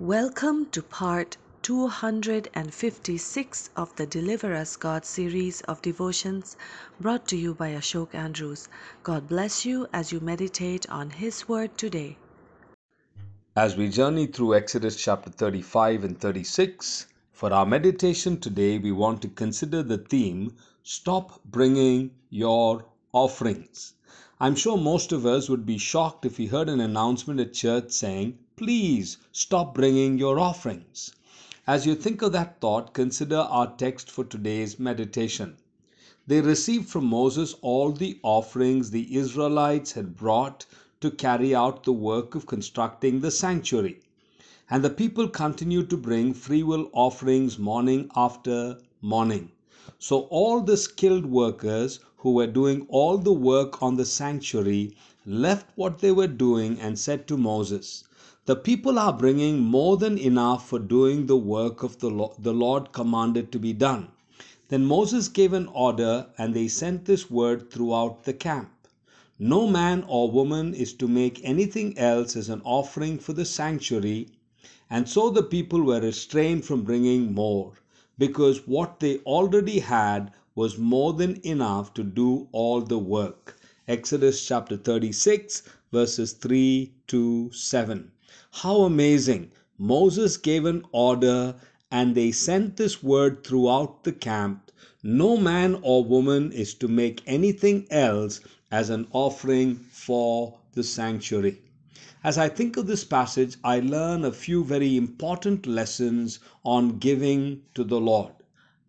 Welcome to part 256 of the Deliver Us God series of devotions brought to you by Ashok Andrews. God bless you as you meditate on His Word today. As we journey through Exodus chapter 35 and 36, for our meditation today, we want to consider the theme Stop Bringing Your Offerings. I'm sure most of us would be shocked if we heard an announcement at church saying, Please stop bringing your offerings. As you think of that thought, consider our text for today's meditation. They received from Moses all the offerings the Israelites had brought to carry out the work of constructing the sanctuary. And the people continued to bring freewill offerings morning after morning. So all the skilled workers who were doing all the work on the sanctuary left what they were doing and said to Moses, The people are bringing more than enough for doing the work of the Lord, the Lord commanded to be done. Then Moses gave an order, and they sent this word throughout the camp No man or woman is to make anything else as an offering for the sanctuary. And so the people were restrained from bringing more, because what they already had was more than enough to do all the work. Exodus chapter 36, verses 3 to 7. How amazing! Moses gave an order, and they sent this word throughout the camp No man or woman is to make anything else as an offering for the sanctuary. As I think of this passage, I learn a few very important lessons on giving to the Lord.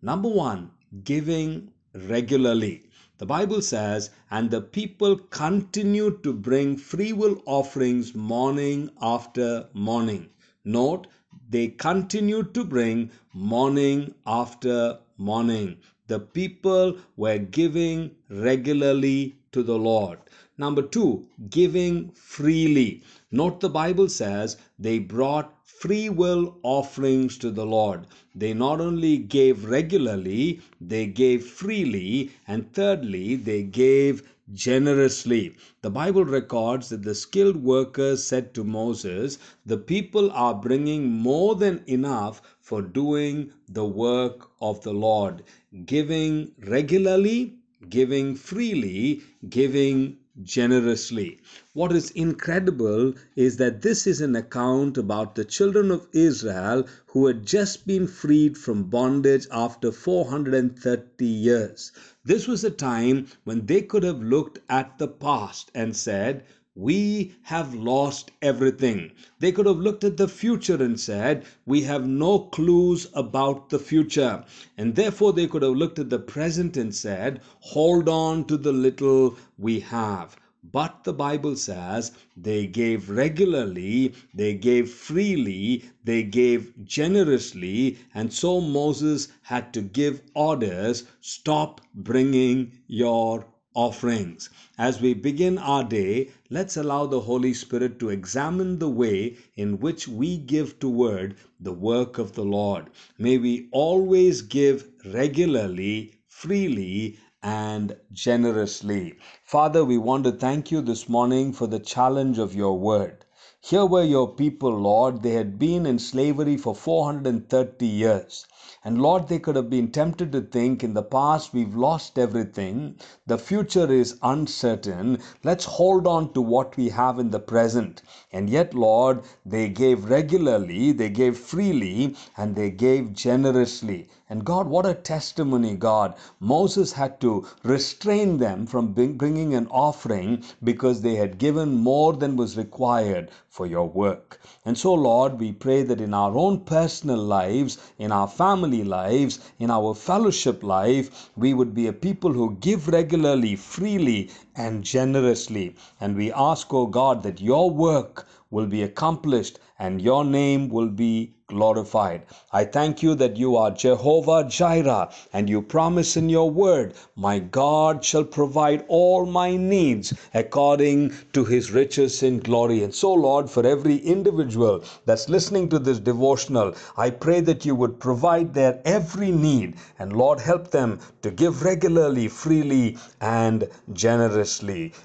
Number one, giving regularly. The Bible says, and the people continued to bring freewill offerings morning after morning. Note, they continued to bring morning after morning. The people were giving regularly to the Lord. Number two, giving freely. Note the Bible says they brought free will offerings to the Lord. They not only gave regularly, they gave freely, and thirdly, they gave generously. The Bible records that the skilled workers said to Moses, The people are bringing more than enough for doing the work of the Lord, giving regularly, giving freely, giving generously. What is incredible is that this is an account about the children of Israel who had just been freed from bondage after 430 years. This was a time when they could have looked at the past and said, we have lost everything. They could have looked at the future and said, We have no clues about the future. And therefore, they could have looked at the present and said, Hold on to the little we have. But the Bible says they gave regularly, they gave freely, they gave generously, and so Moses had to give orders stop bringing your offerings. As we begin our day, let's allow the Holy Spirit to examine the way in which we give toward the work of the Lord. May we always give regularly, freely, and generously. Father, we want to thank you this morning for the challenge of your word. Here were your people, Lord. They had been in slavery for 430 years. And Lord, they could have been tempted to think in the past we've lost everything, the future is uncertain, let's hold on to what we have in the present. And yet, Lord, they gave regularly, they gave freely, and they gave generously. And God, what a testimony, God. Moses had to restrain them from bringing an offering because they had given more than was required for your work. And so, Lord, we pray that in our own personal lives, in our family lives, in our fellowship life, we would be a people who give regularly, freely, and generously. And we ask, O God, that your work will be accomplished and your name will be glorified. I thank you that you are Jehovah Jireh and you promise in your word, My God shall provide all my needs according to his riches in glory. And so, Lord, for every individual that's listening to this devotional, I pray that you would provide their every need and, Lord, help them to give regularly, freely, and generously.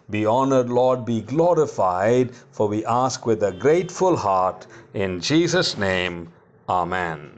Be honored, Lord, be glorified, for we ask with a grateful heart In Jesus' name, Amen.